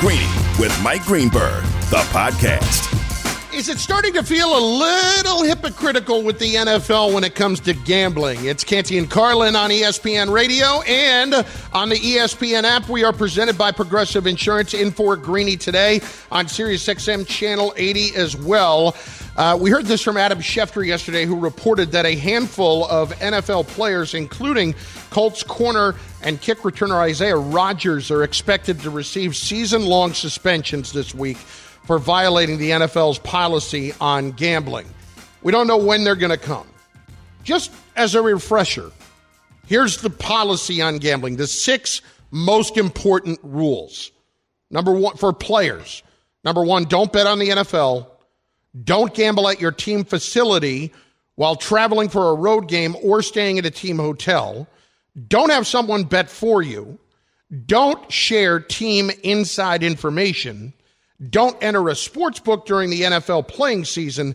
Greeny with Mike Greenberg, the podcast. Is it starting to feel a little hypocritical with the NFL when it comes to gambling? It's Canty and Carlin on ESPN Radio and on the ESPN app. We are presented by Progressive Insurance in for Greeny today on Sirius XM Channel 80 as well. Uh, we heard this from Adam Schefter yesterday, who reported that a handful of NFL players, including Colts corner and kick returner Isaiah Rodgers, are expected to receive season long suspensions this week for violating the NFL's policy on gambling. We don't know when they're going to come. Just as a refresher, here's the policy on gambling the six most important rules. Number one, for players. Number one, don't bet on the NFL. Don't gamble at your team facility while traveling for a road game or staying at a team hotel. Don't have someone bet for you. Don't share team inside information don't enter a sports book during the NFL playing season,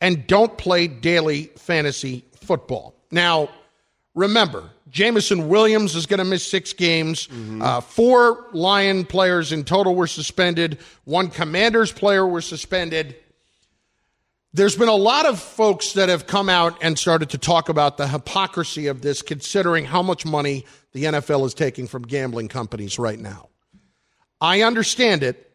and don't play daily fantasy football. Now, remember, Jameson Williams is going to miss six games. Mm-hmm. Uh, four Lion players in total were suspended. One Commanders player was suspended. There's been a lot of folks that have come out and started to talk about the hypocrisy of this, considering how much money the NFL is taking from gambling companies right now. I understand it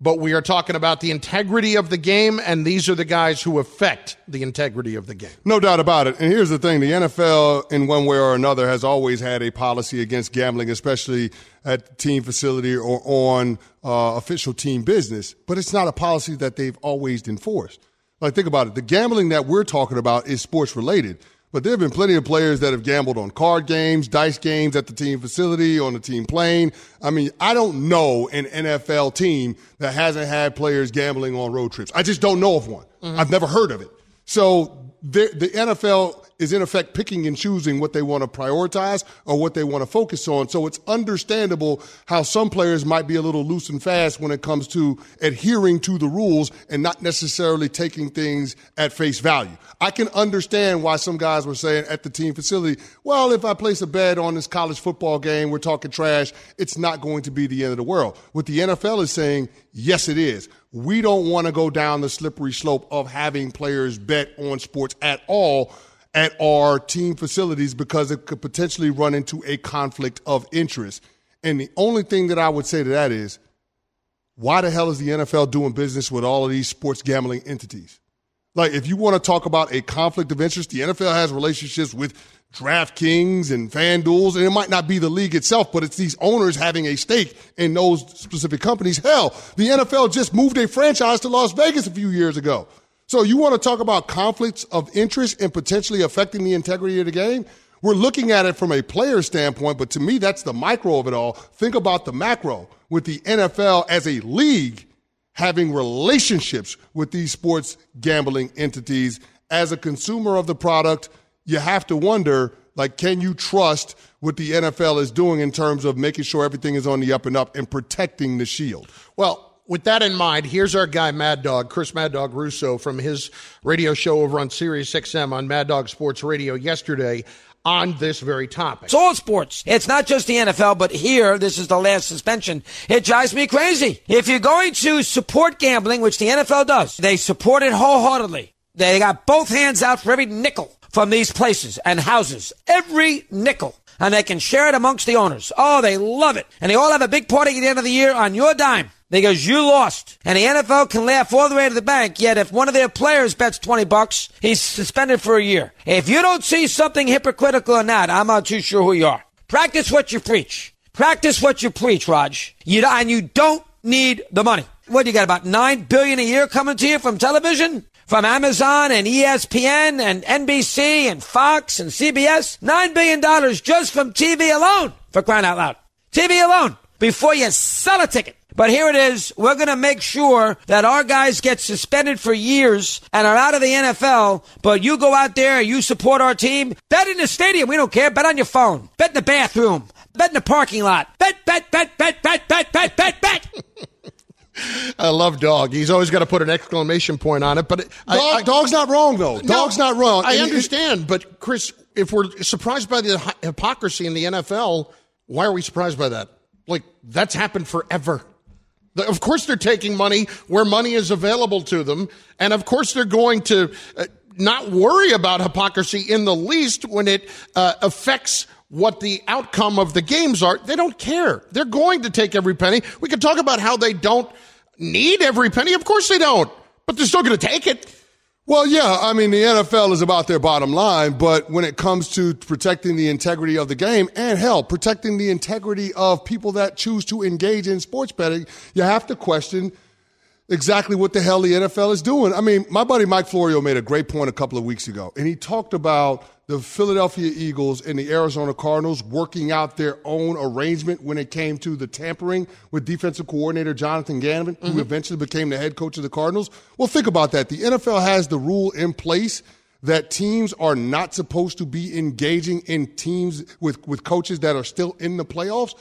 but we are talking about the integrity of the game, and these are the guys who affect the integrity of the game. No doubt about it. And here's the thing the NFL, in one way or another, has always had a policy against gambling, especially at the team facility or on uh, official team business. But it's not a policy that they've always enforced. Like, think about it. The gambling that we're talking about is sports related. But there have been plenty of players that have gambled on card games, dice games at the team facility, on the team plane. I mean, I don't know an NFL team that hasn't had players gambling on road trips. I just don't know of one. Mm-hmm. I've never heard of it. So the, the NFL is in effect picking and choosing what they want to prioritize or what they want to focus on. So it's understandable how some players might be a little loose and fast when it comes to adhering to the rules and not necessarily taking things at face value. I can understand why some guys were saying at the team facility, well, if I place a bet on this college football game, we're talking trash, it's not going to be the end of the world. What the NFL is saying, yes, it is. We don't want to go down the slippery slope of having players bet on sports at all at our team facilities because it could potentially run into a conflict of interest. And the only thing that I would say to that is, why the hell is the NFL doing business with all of these sports gambling entities? Like, if you want to talk about a conflict of interest, the NFL has relationships with DraftKings and FanDuels, and it might not be the league itself, but it's these owners having a stake in those specific companies. Hell, the NFL just moved a franchise to Las Vegas a few years ago. So you want to talk about conflicts of interest and potentially affecting the integrity of the game? We're looking at it from a player standpoint, but to me, that's the micro of it all. Think about the macro with the NFL as a league having relationships with these sports gambling entities. As a consumer of the product, you have to wonder, like, can you trust what the NFL is doing in terms of making sure everything is on the up and up and protecting the shield? Well, with that in mind, here's our guy Mad Dog, Chris Mad Dog Russo from his radio show over on Sirius XM on Mad Dog Sports Radio yesterday on this very topic. It's all sports. It's not just the NFL, but here, this is the last suspension. It drives me crazy. If you're going to support gambling, which the NFL does, they support it wholeheartedly. They got both hands out for every nickel from these places and houses. Every nickel. And they can share it amongst the owners. Oh, they love it. And they all have a big party at the end of the year on your dime. Because you lost. And the NFL can laugh all the way to the bank, yet if one of their players bets 20 bucks, he's suspended for a year. If you don't see something hypocritical in that, I'm not too sure who you are. Practice what you preach. Practice what you preach, Raj. You, and you don't need the money. What, do you got about 9 billion a year coming to you from television? From Amazon and ESPN and NBC and Fox and CBS? $9 billion just from TV alone, for crying out loud. TV alone, before you sell a ticket. But here it is. We're going to make sure that our guys get suspended for years and are out of the NFL. But you go out there, you support our team. Bet in the stadium. We don't care. Bet on your phone. Bet in the bathroom. Bet in the parking lot. Bet, bet, bet, bet, bet, bet, bet, bet, bet. I love dog. He's always got to put an exclamation point on it. But dog, I, I, dog's not wrong though. No, dog's not wrong. I understand, but Chris, if we're surprised by the hypocrisy in the NFL, why are we surprised by that? Like that's happened forever. Of course, they're taking money where money is available to them. And of course, they're going to uh, not worry about hypocrisy in the least when it uh, affects what the outcome of the games are. They don't care. They're going to take every penny. We can talk about how they don't need every penny. Of course they don't, but they're still going to take it. Well, yeah, I mean, the NFL is about their bottom line, but when it comes to protecting the integrity of the game and hell, protecting the integrity of people that choose to engage in sports betting, you have to question exactly what the hell the NFL is doing. I mean, my buddy Mike Florio made a great point a couple of weeks ago, and he talked about the Philadelphia Eagles and the Arizona Cardinals working out their own arrangement when it came to the tampering with defensive coordinator Jonathan Gannon, mm-hmm. who eventually became the head coach of the Cardinals. Well, think about that. The NFL has the rule in place that teams are not supposed to be engaging in teams with, with coaches that are still in the playoffs.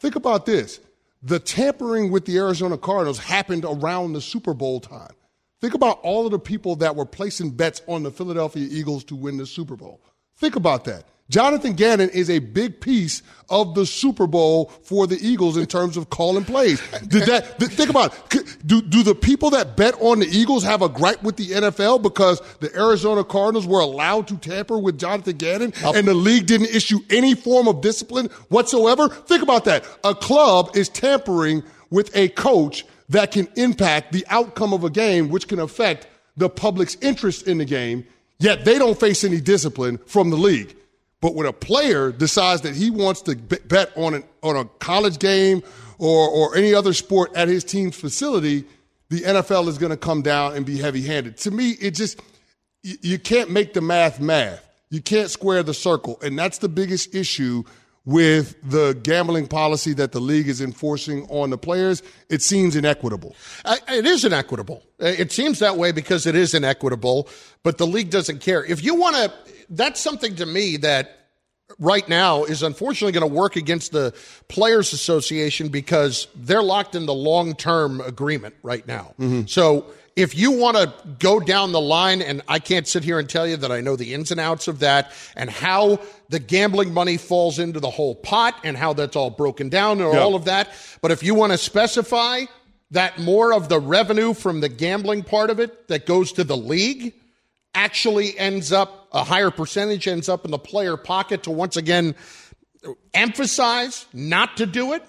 Think about this. The tampering with the Arizona Cardinals happened around the Super Bowl time. Think about all of the people that were placing bets on the Philadelphia Eagles to win the Super Bowl. Think about that. Jonathan Gannon is a big piece of the Super Bowl for the Eagles in terms of calling plays. Did that? think about it. Do, do the people that bet on the Eagles have a gripe with the NFL because the Arizona Cardinals were allowed to tamper with Jonathan Gannon and the league didn't issue any form of discipline whatsoever? Think about that. A club is tampering with a coach that can impact the outcome of a game, which can affect the public's interest in the game, yet they don't face any discipline from the league. But when a player decides that he wants to bet on, an, on a college game or, or any other sport at his team's facility, the NFL is going to come down and be heavy handed. To me, it just, you can't make the math math. You can't square the circle. And that's the biggest issue with the gambling policy that the league is enforcing on the players, it seems inequitable. It is inequitable. It seems that way because it is inequitable, but the league doesn't care. If you want to, that's something to me that right now is unfortunately going to work against the Players Association because they're locked in the long term agreement right now. Mm-hmm. So if you want to go down the line, and I can't sit here and tell you that I know the ins and outs of that and how the gambling money falls into the whole pot and how that's all broken down and all of that. But if you want to specify that more of the revenue from the gambling part of it that goes to the league actually ends up, a higher percentage ends up in the player pocket to once again emphasize not to do it,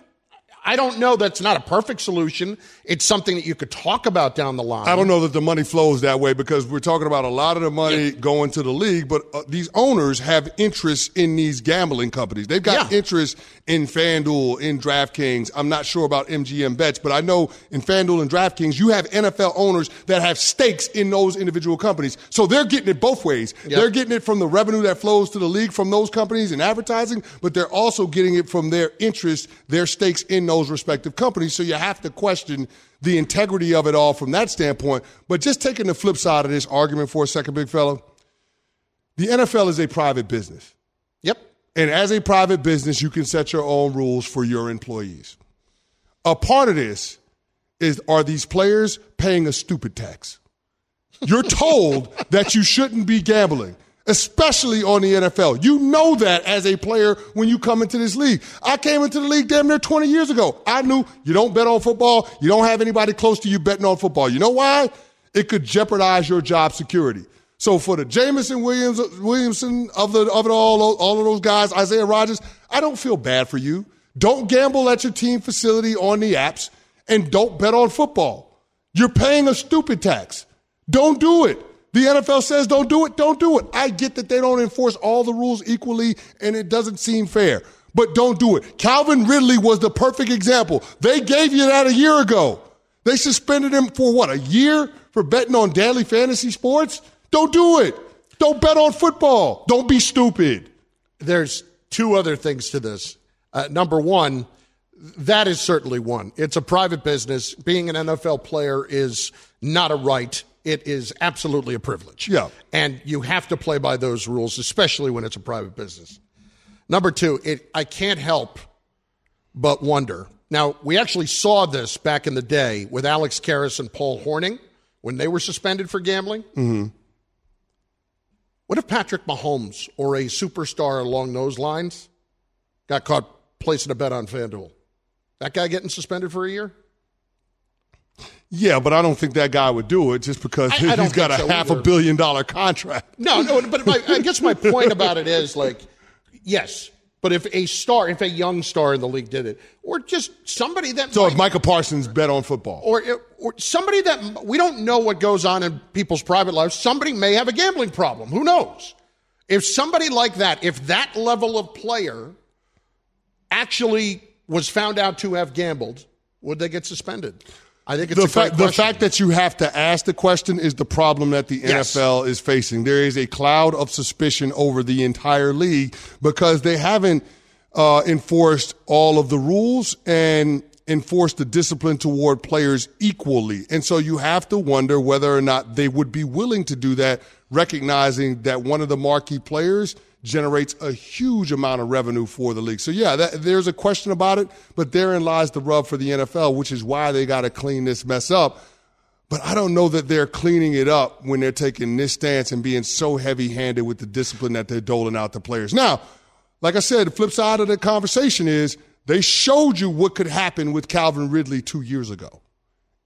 I don't know that's not a perfect solution. It's something that you could talk about down the line. I don't know that the money flows that way because we're talking about a lot of the money yeah. going to the league, but uh, these owners have interest in these gambling companies. They've got yeah. interest in FanDuel, in DraftKings. I'm not sure about MGM Bets, but I know in FanDuel and DraftKings, you have NFL owners that have stakes in those individual companies. So they're getting it both ways. Yep. They're getting it from the revenue that flows to the league from those companies and advertising, but they're also getting it from their interest, their stakes in those respective companies. So you have to question the integrity of it all from that standpoint. But just taking the flip side of this argument for a second, big fellow, the NFL is a private business. And as a private business, you can set your own rules for your employees. A part of this is are these players paying a stupid tax? You're told that you shouldn't be gambling especially on the NFL. You know that as a player when you come into this league. I came into the league damn near 20 years ago. I knew you don't bet on football. You don't have anybody close to you betting on football. You know why? It could jeopardize your job security. So for the Jameson Williams, Williamson of the of it all, all of those guys, Isaiah Rodgers, I don't feel bad for you. Don't gamble at your team facility on the apps, and don't bet on football. You're paying a stupid tax. Don't do it. The NFL says don't do it, don't do it. I get that they don't enforce all the rules equally and it doesn't seem fair, but don't do it. Calvin Ridley was the perfect example. They gave you that a year ago. They suspended him for what, a year for betting on daily fantasy sports? Don't do it. Don't bet on football. Don't be stupid. There's two other things to this. Uh, number one, that is certainly one. It's a private business. Being an NFL player is not a right it is absolutely a privilege. Yeah. And you have to play by those rules, especially when it's a private business. Number two, it, I can't help but wonder. Now, we actually saw this back in the day with Alex Karras and Paul Hornung when they were suspended for gambling. Mm-hmm. What if Patrick Mahomes or a superstar along those lines got caught placing a bet on FanDuel? That guy getting suspended for a year? Yeah, but I don't think that guy would do it just because I- I he's got a so half either. a billion dollar contract. No, no, but my, I guess my point about it is like, yes, but if a star, if a young star in the league did it, or just somebody that So might- if Michael Parsons bet on football, or, or somebody that we don't know what goes on in people's private lives, somebody may have a gambling problem. Who knows? If somebody like that, if that level of player actually was found out to have gambled, would they get suspended? I think it's the fact the fact that you have to ask the question is the problem that the Yes. NFL is facing. There is a cloud of suspicion over the entire league because they haven't uh, enforced all of the rules and enforced the discipline toward players equally. And so you have to wonder whether or not they would be willing to do that, recognizing that one of the marquee players generates a huge amount of revenue for the league. So yeah, that, there's a question about it, but therein lies the rub for the NFL, which is why they got to clean this mess up. But I don't know that they're cleaning it up when they're taking this stance and being so heavy-handed with the discipline that they're doling out to players. Now, like I said, the flip side of the conversation is they showed you what could happen with Calvin Ridley two years ago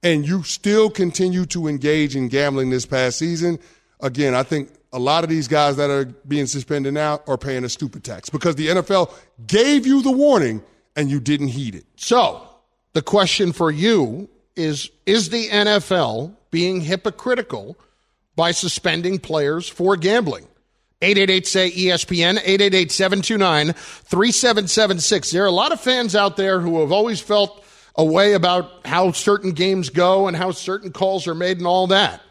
and you still continue to engage in gambling this past season, again, I think a lot of these guys that are being suspended now are paying a stupid tax because the NFL gave you the warning and you didn't heed it. So, the question for you is Is the NFL being hypocritical by suspending players for gambling? 888 say ESPN, 888 729 3776. There are a lot of fans out there who have always felt a way about how certain games go and how certain calls are made and all that.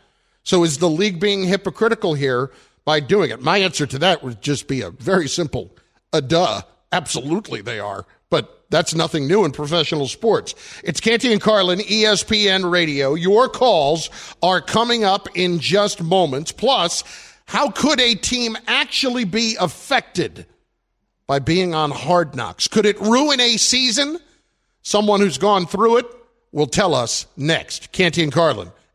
So, is the league being hypocritical here by doing it? My answer to that would just be a very simple a duh. Absolutely, they are. But that's nothing new in professional sports. It's Canty and Carlin, ESPN Radio. Your calls are coming up in just moments. Plus, how could a team actually be affected by being on hard knocks? Could it ruin a season? Someone who's gone through it will tell us next. Canty and Carlin,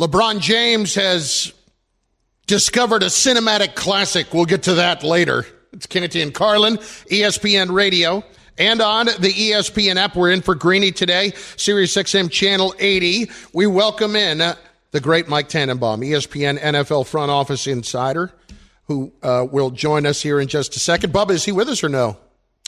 LeBron James has discovered a cinematic classic. We'll get to that later. It's Canty and Carlin, ESPN Radio, and on the ESPN app. We're in for Greeny today, Sirius XM Channel 80. We welcome in uh, the great Mike Tannenbaum, ESPN NFL front office insider, who uh, will join us here in just a second. Bubba, is he with us or no?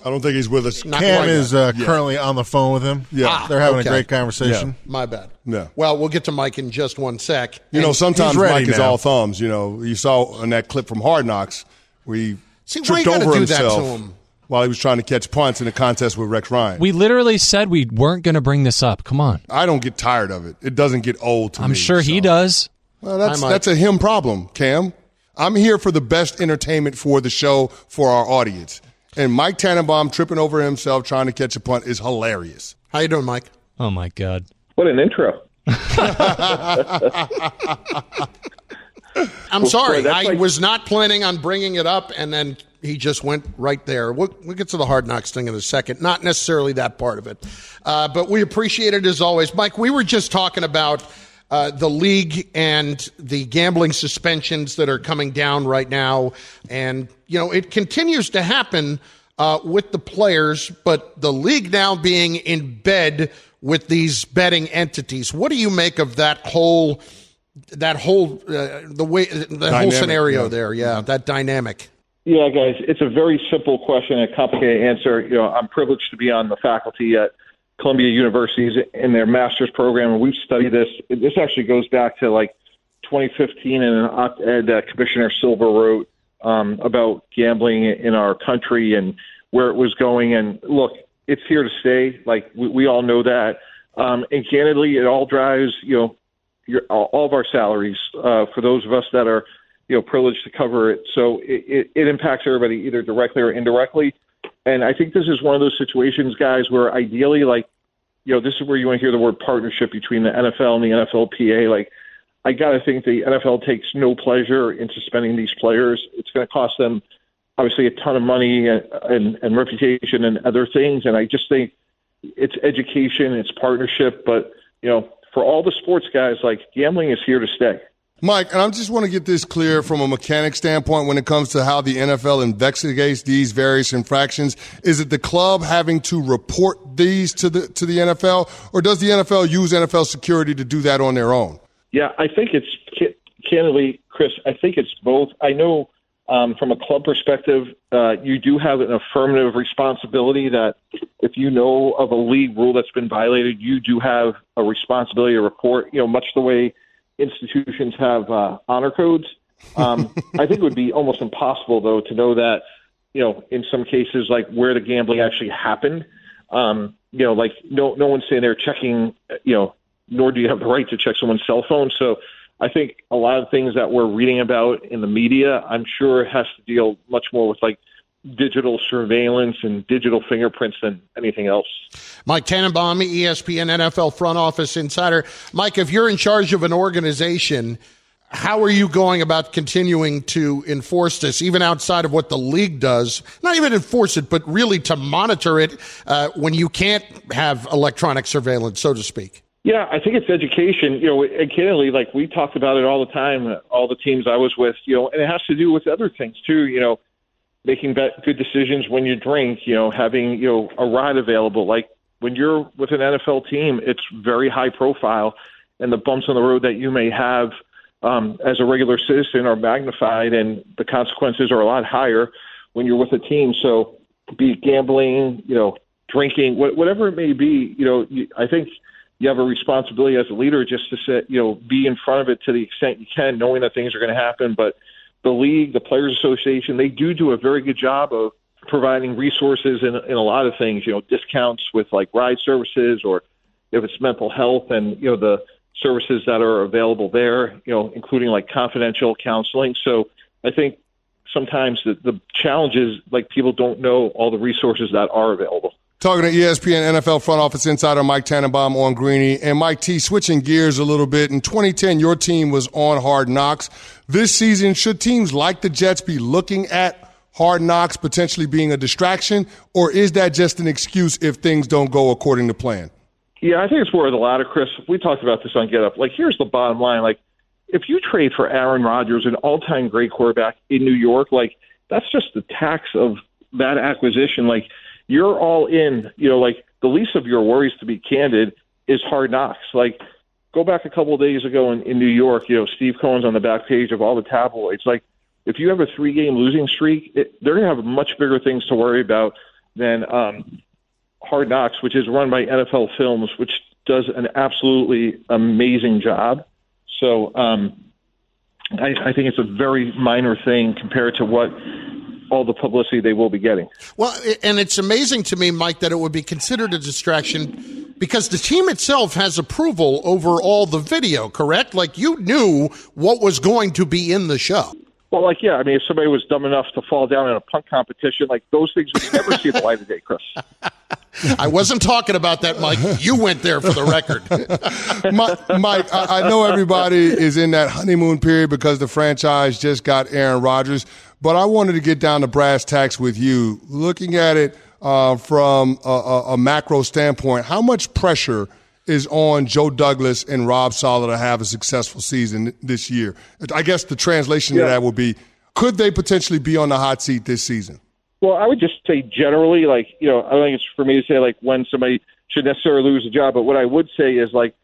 I don't think he's with us. Not Cam quite is yet. uh, Yeah. currently on the phone with him. Yeah. Ah, they're having okay. a great conversation. My bad. Yeah. Well, we'll get to Mike in just one sec. You know, And- sometimes he's ready Mike is now. all thumbs. You know, you saw in that clip from Hard Knocks where he See, why tripped you gotta over do that to himself him? while he was trying to catch punts in a contest with Rex Ryan. We literally said we weren't going to bring this up. Come on. I don't get tired of it. It doesn't get old to me. I'm me. sure he so. does. Well, that's Hi, Mike. that's a him problem, Cam. I'm here for the best entertainment for the show for our audience. And Mike Tannenbaum tripping over himself trying to catch a punt is hilarious. How you doing, Mike? Oh my god. What an intro. I'm sorry. boy, I like- was not planning on bringing it up, and then he just went right there. We'll, we'll get to the hard knocks thing in a second. Not necessarily that part of it, uh, but we appreciate it as always. Mike, we were just talking about uh, the league and the gambling suspensions that are coming down right now, and you know it continues to happen uh, with the players, but the league now being in bed with these betting entities. What do you make of that whole? that whole uh, the way the whole scenario yeah. there yeah that dynamic Yeah, guys, it's a very simple question, a complicated answer. You know, I'm privileged to be on the faculty at Columbia University's in their master's program, and we've studied this. This actually goes back to like 2015 and an op-ed that Commissioner Silver wrote um, about gambling in our country and where it was going. And look, it's here to stay. Like we, we all know that. Um, and candidly, it all drives you know your, all all of our salaries uh, for those of us that are you know privileged to cover it. So it, it, it impacts everybody either directly or indirectly. And I think this is one of those situations, guys, where ideally, like you know, this is where you want to hear the word partnership between the NFL and the NFLPA. Like, I got to think the NFL takes no pleasure in suspending these players. It's going to cost them obviously a ton of money and, and, and reputation and other things. And I just think it's education, it's partnership. But you know, for all the sports guys, like gambling is here to stay. Mike, and I just want to get this clear from a mechanic standpoint when it comes to how the NFL investigates these various infractions. Is it the club having to report these to the to the NFL, or does the NFL use NFL security to do that on their own? Yeah, I think it's candidly, Chris. I think it's both. I know um, from a club perspective, uh, you do have an affirmative responsibility that if you know of a league rule that's been violated, you do have a responsibility to report. You know, much the way institutions have uh, honor codes. Um, I think it would be almost impossible, though, to know that. You know, in some cases, like where the gambling actually happened. Um, you know, like no no one's saying they're checking. You know, nor do you have the right to check someone's cell phone. So I think a lot of things that we're reading about in the media, I'm sure has to deal much more with like digital surveillance and digital fingerprints than anything else. mike tannenbaum espn nfl front office insider mike if you're in charge of an organization how are you going about continuing to enforce this even outside of what the league does not even enforce it but really to monitor it uh, when you can't have electronic surveillance so to speak Yeah, I think it's education. You know, and candidly, like we talked about it all the time, all the teams I was with, you know, and it has to do with other things too. You know, making good decisions when you drink. You know, having you know a ride available. Like when you're with an NFL team, it's very high profile, and the bumps on the road that you may have um, as a regular citizen are magnified, and the consequences are a lot higher when you're with a team. So, be it gambling, you know, drinking, wh- whatever it may be, you know, you, I think you have a responsibility as a leader just to sit, you know, be in front of it to the extent you can, knowing that things are going to happen. But the league, the Players Association, they do do a very good job of providing resources in, in a lot of things, you know, discounts with like ride services or if it's mental health and, you know, the services that are available there, you know, including like confidential counseling. So I think sometimes the, the challenge is like people don't know all the resources that are available. Talking to ESPN NFL front office insider Mike Tannenbaum on Greeny. And Mike T, switching gears a little bit. In 2010, your team was on Hard Knocks. This season, should teams like the Jets be looking at Hard Knocks potentially being a distraction, or is that just an excuse if things don't go according to plan? Yeah, I think it's more of the latter, Chris. We talked about this on Get Up. Like, here's the bottom line. Like, if you trade for Aaron Rodgers, an all-time great quarterback in New York, like that's just the tax of that acquisition. Like, you're all in. You know, like the least of your worries, to be candid, is hard knocks. Like, go back a couple of days ago in, in New York. You know, Steve Cohen's on the back page of all the tabloids. Like, if you have a three-game losing streak, it, they're going to have much bigger things to worry about than um, Hard Knocks, which is run by NFL Films, which does an absolutely amazing job. So um, I, I think it's a very minor thing compared to what all the publicity they will be getting. Well, and it's amazing to me, Mike, that it would be considered a distraction because the team itself has approval over all the video, correct? Like you knew what was going to be in the show. Well, like, yeah, I mean, if somebody was dumb enough to fall down in a punt competition, like those things would never see the light of day, Chris. I wasn't talking about that, Mike. You went there for the record. Mike, I, I know everybody is in that honeymoon period because the franchise just got Aaron Rodgers, but I wanted to get down to brass tacks with you. Looking at it uh, from a, a, a macro standpoint, how much pressure – is on Joe Douglas and Rob Saleh to have a successful season this year. I guess the translation yeah. of that would be could they potentially be on the hot seat this season? Well, I would just say generally, like, you know, I don't think it's for me to say, like, when somebody should necessarily lose a job, but what I would say is, like,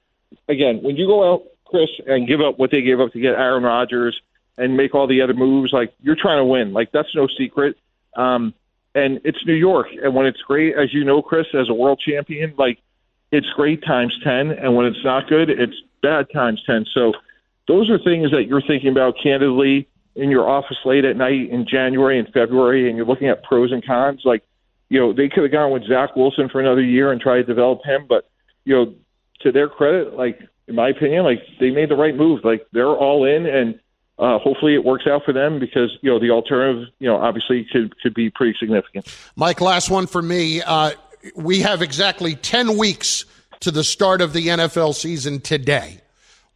again, when you go out, Chris, and give up what they gave up to get Aaron Rodgers and make all the other moves, like, you're trying to win. Like, that's no secret. Um, and it's New York. And when it's great, as you know, Chris, as a world champion, like, it's great times 10. And when it's not good, it's bad times 10. So those are things that you're thinking about candidly in your office late at night in January and February, and you're looking at pros and cons. Like, you know, they could have gone with Zach Wilson for another year and tried to develop him, but, you know, to their credit, like, in my opinion, like, they made the right move. Like, they're all in, and uh, hopefully it works out for them because you know the alternative you know obviously could could be pretty significant. Mike, last one for me. Uh, we have exactly 10 weeks to the start of the NFL season today.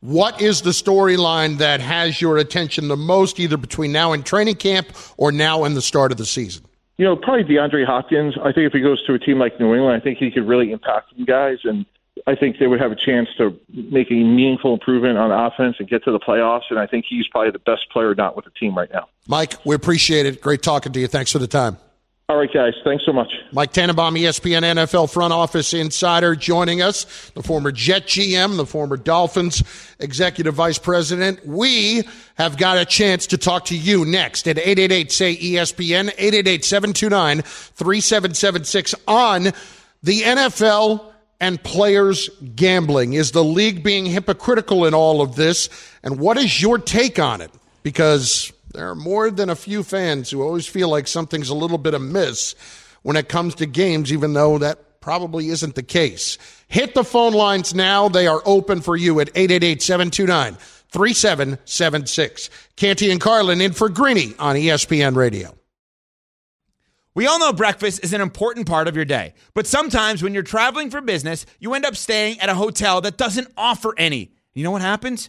What is the storyline that has your attention the most, either between now and training camp or now and the start of the season? You know, probably DeAndre Hopkins. I think if he goes to a team like New England, I think he could really impact some guys, and I think they would have a chance to make a meaningful improvement on offense and get to the playoffs. And I think he's probably the best player not with the team right now. Mike, we appreciate it. Great talking to you. Thanks for the time. All right, guys. Thanks so much. Mike Tannenbaum, ESPN NFL front office insider, joining us. The former Jet GM, the former Dolphins executive vice president. We have got a chance to talk to you next at 888 say ESPN, 888 729 3776 on the NFL and players gambling. Is the league being hypocritical in all of this? And what is your take on it? Because there are more than a few fans who always feel like something's a little bit amiss when it comes to games, even though that probably isn't the case. Hit the phone lines now. They are open for you at 888 729 3776. Canty and Carlin in for Greeny on ESPN Radio. We all know breakfast is an important part of your day, but sometimes when you're traveling for business, you end up staying at a hotel that doesn't offer any. You know what happens?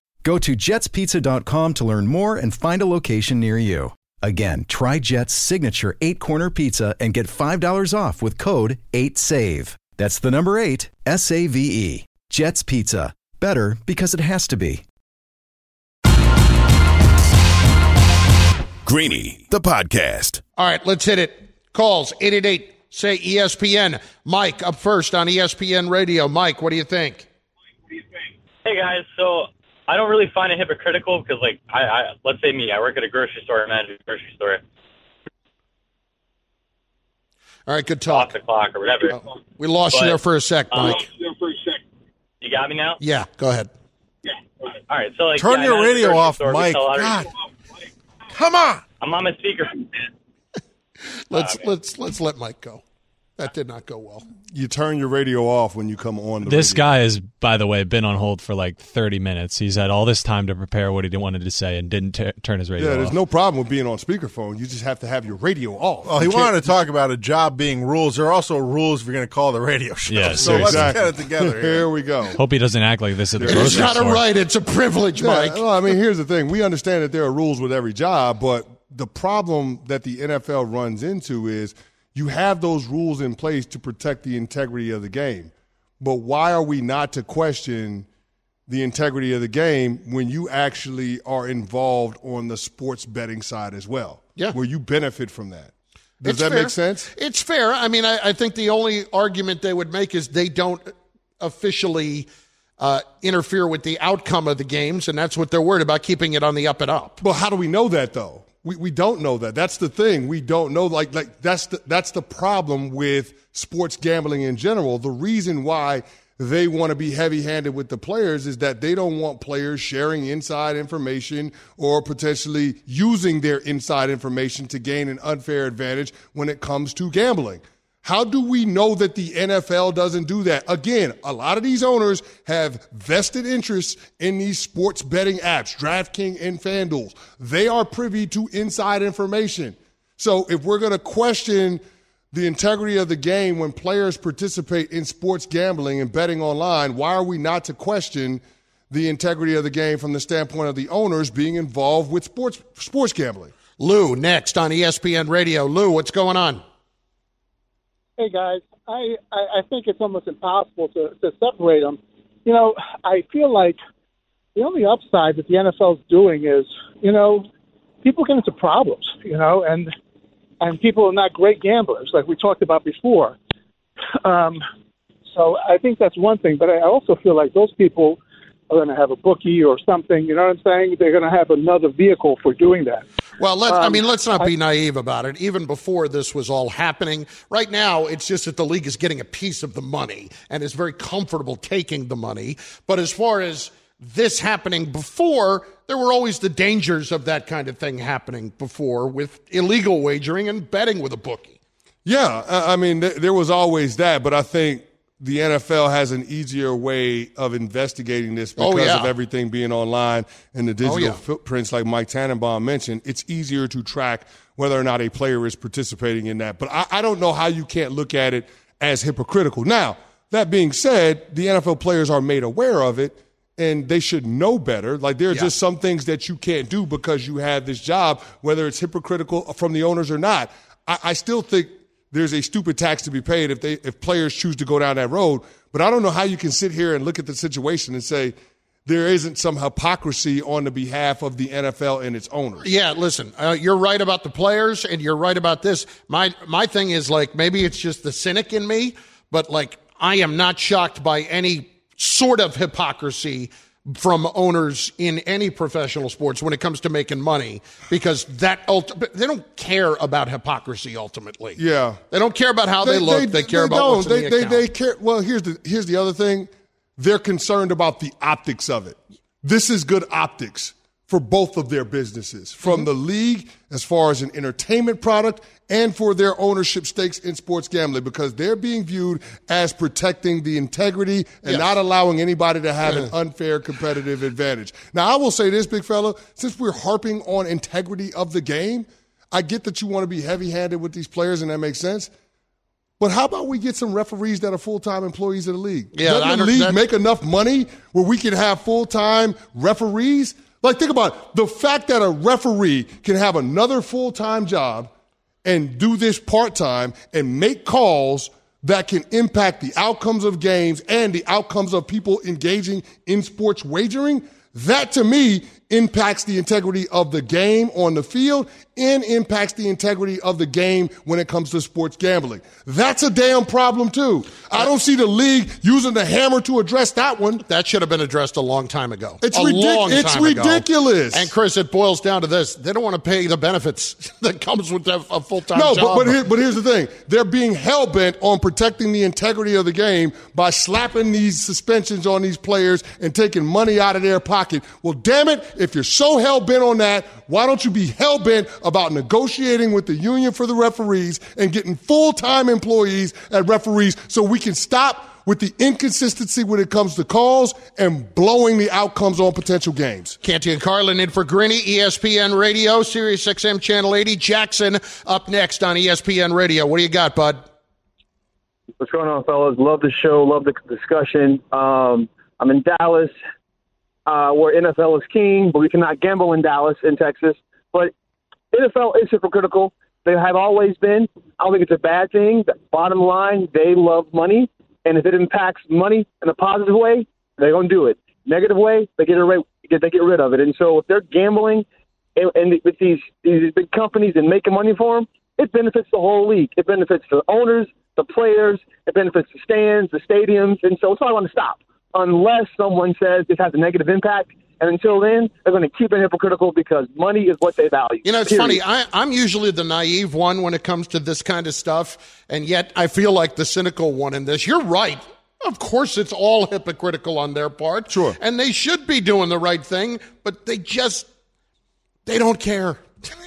Go to jetspizza.com to learn more and find a location near you. Again, try Jet's signature eight corner pizza and get $5 off with code 8SAVE. That's the number eight, S A V E. Jet's Pizza. Better because it has to be. Greeny, the podcast. All right, let's hit it. Calls 888 say ESPN. Mike up first on ESPN Radio. Mike, what do you think? Hey guys, so I don't really find it hypocritical because, like, I, I let's say me, I work at a grocery store, I manage a grocery store. All right, good talk. off the clock or whatever. We lost you there for a sec, um, Mike. You got me now. Yeah, go ahead. Yeah. All right, so like Turn yeah, your radio off, store, Mike. sell of- God. Come on. I'm on my speaker. Let's let's let's let Mike go. That did not go well. You turn your radio off when you come on. The This radio. guy has, by the way, been on hold for like 30 minutes. He's had all this time to prepare what he wanted to say and didn't t- turn his radio Yeah, there's off. no problem with being on speakerphone. You just have to have your radio off. Well, he You wanted to talk about a job being rules. There are also rules if you're going to call the radio show. Yeah, so let's seriously. get it together. Here Here. we go. Hope he doesn't act like this at the It's not a store. right. It's a privilege, Yeah, Mike. well, I mean, here's the thing. We understand that there are rules with every job, but the problem that the NFL runs into is you have those rules in place to protect the integrity of the game. But why are we not to question the integrity of the game when you actually are involved on the sports betting side as well? Yeah. Where you benefit from that. Does It's that fair. make sense? It's fair. I mean, I, I think the only argument they would make is they don't officially uh, interfere with the outcome of the games, and that's what they're worried about, keeping it on the up and up. Well, how do we know that though? We we don't know that. That's the thing. We don't know. Like like that's the that's the problem with sports gambling in general. The reason why they want to be heavy handed with the players is that they don't want players sharing inside information or potentially using their inside information to gain an unfair advantage when it comes to gambling. How do we know that the NFL doesn't do that? Again, a lot of these owners have vested interests in these sports betting apps, DraftKings and FanDuel. They are privy to inside information. So if we're going to question the integrity of the game when players participate in sports gambling and betting online, why are we not to question the integrity of the game from the standpoint of the owners being involved with sports sports gambling? Lou, next on ESPN Radio. Lou, what's going on? Hey guys, I, I I think it's almost impossible to to separate them. You know, I feel like the only upside that the NFL is doing is, you know, people get into problems, you know, and and people are not great gamblers, like we talked about before. Um, so I think that's one thing, but I also feel like those people are going to have a bookie or something. You know what I'm saying? They're going to have another vehicle for doing that. Well, let, I Um, mean, let's not I- be naive about it. Even before this was all happening, right now it's just that the league is getting a piece of the money and is very comfortable taking the money. But as far as this happening before, there were always the dangers of that kind of thing happening before with illegal wagering and betting with a bookie. Yeah, I I mean, th- there was always that, but I think the NFL has an easier way of investigating this Oh, because yeah. of everything being online and the oh, digital yeah. footprints, like Mike Tannenbaum mentioned. It's easier to track whether or not a player is participating in that. But I, I don't know how you can't look at it as hypocritical. Now, that being said, the NFL players are made aware of it. And they should know better. Like there are Yeah. just some things that you can't do because you have this job, whether it's hypocritical from the owners or not. I, I still think there's a stupid tax to be paid if they if players choose to go down that road. But I don't know how you can sit here and look at the situation and say there isn't some hypocrisy on the behalf of the NFL and its owners. Yeah, listen, uh, you're right about the players, and you're right about this. My my thing is like maybe it's just the cynic in me, but like I am not shocked by any sort of hypocrisy from owners in any professional sports when it comes to making money because that ult- they don't care about hypocrisy ultimately. Yeah. They don't care about how they, look. They, care about don't. what's in they, the they, account. they care. Well, here's the here's the other thing. They're concerned about the optics of it. This is good optics for both of their businesses, from Mm-hmm. the league as far as an entertainment product and for their ownership stakes in sports gambling, because they're being viewed as protecting the integrity and Yes. not allowing anybody to have an unfair competitive advantage. Now, I will say this, big fella, since we're harping on integrity of the game, I get that you want to be heavy handed with these players, and that makes sense. But how about we get some referees that are full time employees of the league? Yeah, Doesn't the league make enough money where we can have full time referees? Like, think about it. the fact that a referee can have another full time job and do this part time and make calls that can impact the outcomes of games and the outcomes of people engaging in sports wagering. That to me impacts the integrity of the game on the field and impacts the integrity of the game when it comes to sports gambling. That's a damn problem too. I don't see the league using the hammer to address that one. That should have been addressed a long time ago. It's, ridic- it's time ago. ridiculous. And Chris, it boils down to this: they don't want to pay the benefits that comes with a, a full time no, job. but but, here, but here's the thing: they're being hell bent on protecting the integrity of the game by slapping these suspensions on these players and taking money out of their pocket. Well, damn it! If you're so hell bent on that, why don't you be hell bent about negotiating with the union for the referees and getting full time employees at referees so we can stop with the inconsistency when it comes to calls and blowing the outcomes on potential games. Canty and Carlin in for Greeny, ESPN Radio, Sirius XM Channel 80. Jackson up next on ESPN Radio. What do you got, bud? What's going on, fellas? Love the show. Love the discussion. Um, I'm in Dallas, uh, where NFL is king, but we cannot gamble in Dallas, in Texas. But NFL is hypocritical. They have always been. I don't think it's a bad thing. But bottom line, they love money, and if it impacts money in a positive way, they're going to do it. Negative way, they get rid, they get rid of it. And so if they're gambling and, and with these these big companies and making money for them, it benefits the whole league. It benefits the owners, the players. It benefits the stands, the stadiums, and so it's not going to stop unless someone says this has a negative impact. And until then, they're going to keep it hypocritical because money is what they value. You know, it's Period. funny. I, I'm usually the naive one when it comes to this kind of stuff, and yet I feel like the cynical one in this. You're right. Of course, it's all hypocritical on their part. Sure. And they should be doing the right thing, but they just, they don't care.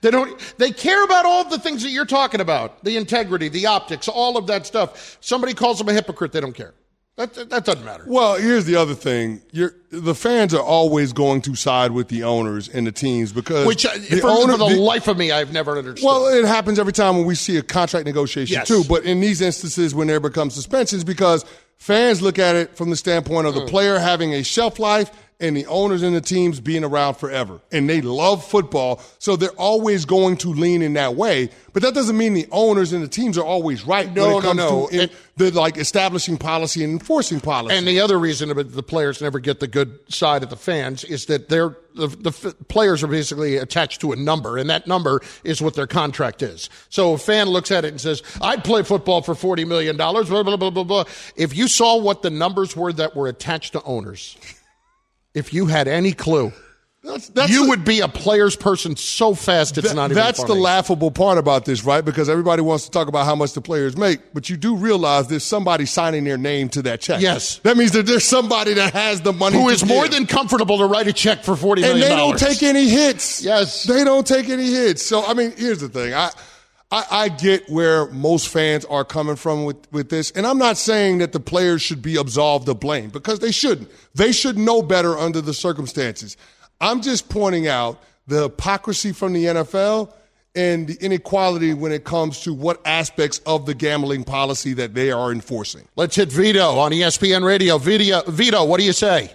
They don't. They care about all the things that you're talking about: the integrity, the optics, all of that stuff. Somebody calls them a hypocrite, they don't care. That that doesn't matter. Well, here's the other thing: You're, the fans are always going to side with the owners and the teams because Which, uh, the for, owner- for the, the- life of me, I've never understood. Well, it happens every time when we see a contract negotiation Yes. too. But in these instances, when there become suspensions, because fans look at it from the standpoint of the Mm. player having a shelf life and the owners and the teams being around forever, and they love football, so they're always going to lean in that way. But that doesn't mean the owners and the teams are always right No, when it comes no, no. to in, the like establishing policy and enforcing policy. And the other reason that the players never get the good side of the fans is that they're the, the f- players are basically attached to a number, and that number is what their contract is. So a fan looks at it and says, "I'd play football for forty million dollars." Blah blah blah blah blah. If you saw what the numbers were that were attached to owners, if you had any clue, That's, that's you the- would be a player's person so fast it's Th- not even. That's funny. the laughable part about this, right? Because everybody wants to talk about how much the players make, but you do realize there's somebody signing their name to that check. Yes. that means that there's somebody that has the money. Who is more than comfortable to write a check for forty and million they don't take any hits. Yes. they don't take any hits. So I mean, here's the thing. I. I, I get where most fans are coming from with, with this, and I'm not saying that the players should be absolved of blame because they shouldn't. They should know better under the circumstances. I'm just pointing out the hypocrisy from the NFL and the inequality when it comes to what aspects of the gambling policy that they are enforcing. Let's hit Vito on ESPN Radio. Video, Vito, what do you say?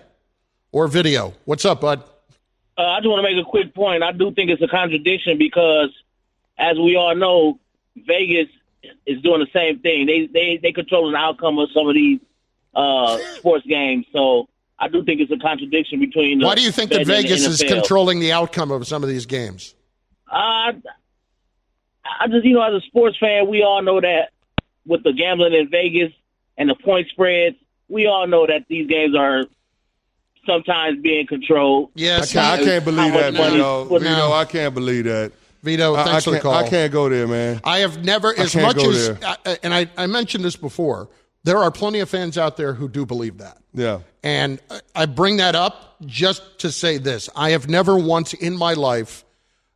Or video? What's up, bud? Uh, I just want to make a quick point. I do think it's a contradiction because, as we all know, Vegas is doing the same thing. They they they control the outcome of some of these uh, sports games. So I do think it's a contradiction between. The Why do you think that betting and the Vegas is controlling the outcome of some of these games? Uh, I just, you know, as a sports fan, we all know that with the gambling in Vegas and the point spreads, we all know that these games are sometimes being controlled. I can't, I can't believe that, money Vito. put- Vito, I can't believe that. Vito, I- I thanks for the call. I can't go there, man. I have never, I as much as, uh, and I, I mentioned this before, there are plenty of fans out there who do believe that. Yeah. And I- I bring that up just to say this I have never once in my life,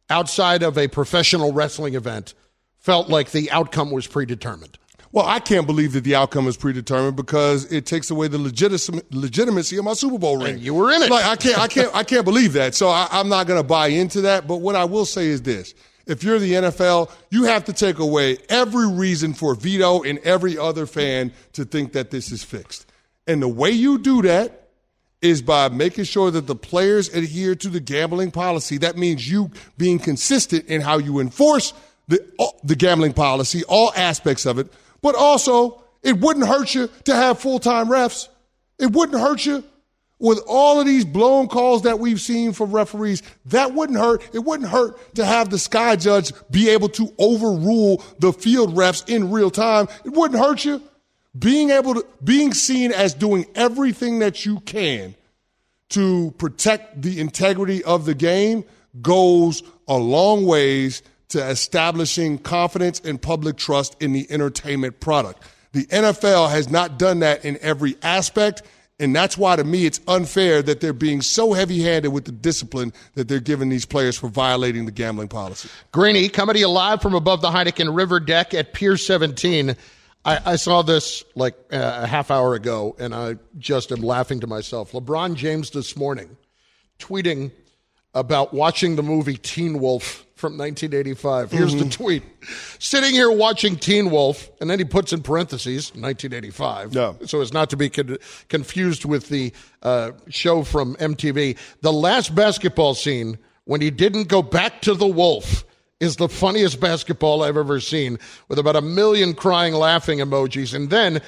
outside of a professional wrestling event, felt like the outcome was predetermined. Well, I can't believe that the outcome is predetermined because it takes away the legitimacy, legitimacy of my Super Bowl ring. And you were in it. Like I can't, I can't, I can't believe that. So I, I'm not going to buy into that. But what I will say is this: if you're the NFL, you have to take away every reason for Vito and every other fan to think that this is fixed. And the way you do that is by making sure that the players adhere to the gambling policy. That means you being consistent in how you enforce the, the gambling policy, all aspects of it. But also, it wouldn't hurt you to have full time refs. It wouldn't hurt you with all of these blown calls that we've seen from referees. That wouldn't hurt. It wouldn't hurt to have the sky judge be able to overrule the field refs in real time. It wouldn't hurt you. being able to being seen as doing everything that you can to protect the integrity of the game goes a long ways to establishing confidence and public trust in the entertainment product. The NFL has not done that in every aspect. And that's why, to me, it's unfair that they're being so heavy handed with the discipline that they're giving these players for violating the gambling policy. Greeny, coming to you live from above the Heineken River deck at Pier 17. I, I saw this like uh, a half hour ago, and I just am laughing to myself. LeBron James this morning tweeting about watching the movie Teen Wolf from 1985. Here's Mm-hmm. the tweet. Sitting here watching Teen Wolf, and then he puts in parentheses 1985. Yeah. So as not to be con- confused with the uh, show from MTV. The last basketball scene when he didn't go back to the Wolf is the funniest basketball I've ever seen with about a million crying laughing emojis. And then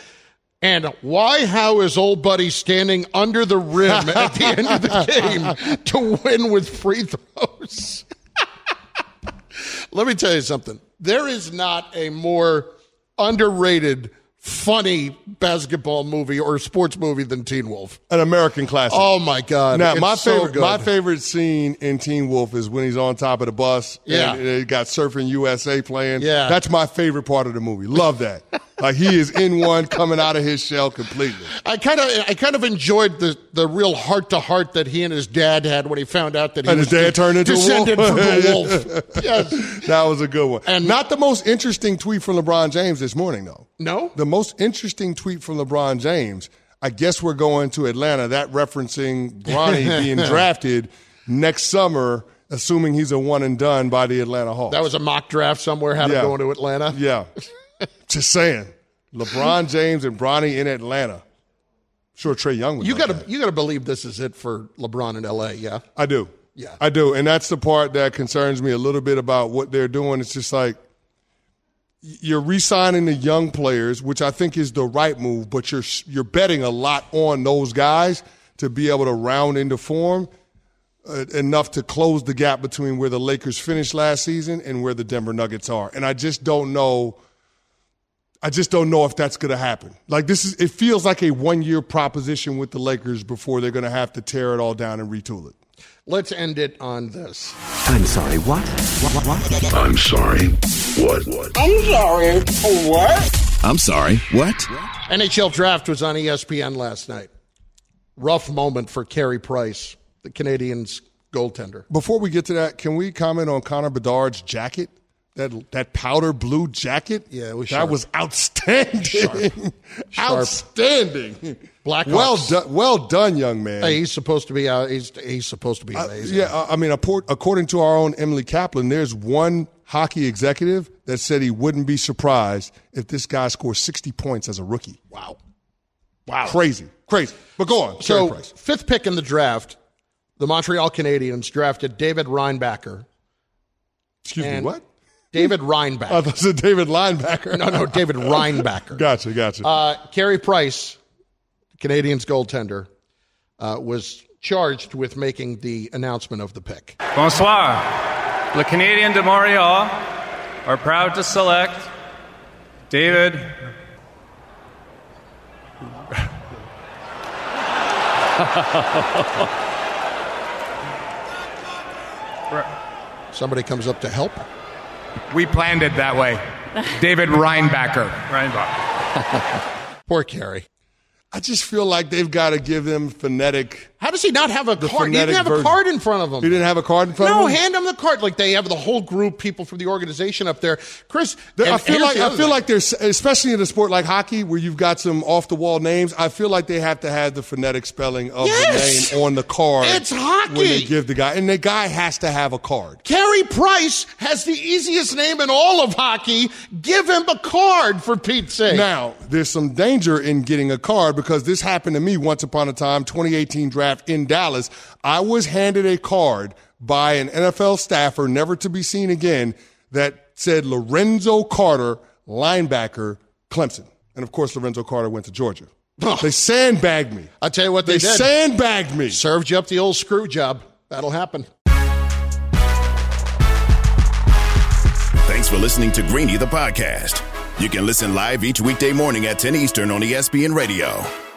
and why, how is old buddy standing under the rim at the end of the game to win with free throws? Let me tell you something. There is not a more underrated, funny basketball movie or sports movie than Teen Wolf. An American classic. Oh my God! Now, It's my so favorite, good. my favorite scene in Teen Wolf is when he's on top of the bus. Yeah. and it got Surfing USA playing. Yeah. that's my favorite part of the movie. Love that. like he is in one, coming out of his shell completely. I kind of, I kind of enjoyed the the real heart to heart that he and his dad had when he found out that he And his dad de- turned into a wolf. from the wolf. Yes. that was a good one. And not the most interesting tweet from LeBron James this morning, though. No, the most interesting tweet from LeBron James. I guess we're going to Atlanta. That referencing Bronny being drafted next summer, assuming he's a one and done by the Atlanta Hawks. That was a mock draft somewhere. Had Yeah. him going to Atlanta. Yeah. Just saying. LeBron James and Bronny in Atlanta. Sure, Trae Young would You got that. to, you got to believe this is it for LeBron in L.A. Yeah. I do. Yeah. I do. And that's the part that concerns me a little bit about what they're doing. It's just like you're re-signing the young players, which I think is the right move, but you're you're betting a lot on those guys to be able to round into form uh, enough to close the gap between where the Lakers finished last season and where the Denver Nuggets are. And I just don't know I just don't know if that's going to happen. Like this is it feels like a one-year proposition with the Lakers before they're going to have to tear it all down and retool it. Let's end it on this. I'm sorry, what? What, what, what? I'm sorry, what? What? I'm sorry. What? I'm sorry, what? NHL draft was on ESPN last night. Rough moment for Carey Price, the Canadiens goaltender. Before we get to that, can we comment on Connor Bedard's jacket? That that powder blue jacket? Yeah, was that sharp. was outstanding. Sharp. Outstanding. Blackhawks. Well done, well done, young man. Hey, he's supposed to be out. He's he's supposed to be Uh, amazing. yeah, I- I mean, according to our own Emily Kaplan, there's one hockey executive that said he wouldn't be surprised if this guy scores 60 points as a rookie. Wow. Wow. Crazy. Crazy. But go on. So, Price. fifth pick in the draft, the Montreal Canadiens drafted David Reinbacher. Excuse And me, what? David Reinbacher. I thought it said David Linebacker. no, no, David Reinbacher. Gotcha, gotcha. Uh, Carey Price, Canadiens goaltender, uh, was charged with making the announcement of the pick. Bonsoir. Le Canadien de Montréal are proud to select David. Somebody comes up to help. We planned it that way. David Reinbacker. Reinbacher. Poor Carey. I just feel like they've got to give them phonetic. How does he not have a card? He didn't have a card in front of him. He didn't have a card in front No, of him? No, hand him the card. Like they have the whole group, people from the organization up there. Chris, There- I feel like I feel thing. like there's especially in a sport like hockey where you've got some off the wall names. I feel like they have to have the phonetic spelling of Yes! the name on the card. It's hockey. when they give the guy, and the guy has to have a card. Carey Price has the easiest name in all of hockey. Give him a card for Pete's sake. Now, there's some danger in getting a card because this happened to me once upon a time, 2018 draft in Dallas. I was handed a card by an NFL staffer, never to be seen again, that said Lorenzo Carter, linebacker, Clemson. And of course, Lorenzo Carter went to Georgia. They sandbagged me. I'll tell you what they, They did. sandbagged me. Served you up the old screw job. That'll happen. Thanks for listening to Greeny the podcast. You can listen live each weekday morning at 10 Eastern on ESPN Radio.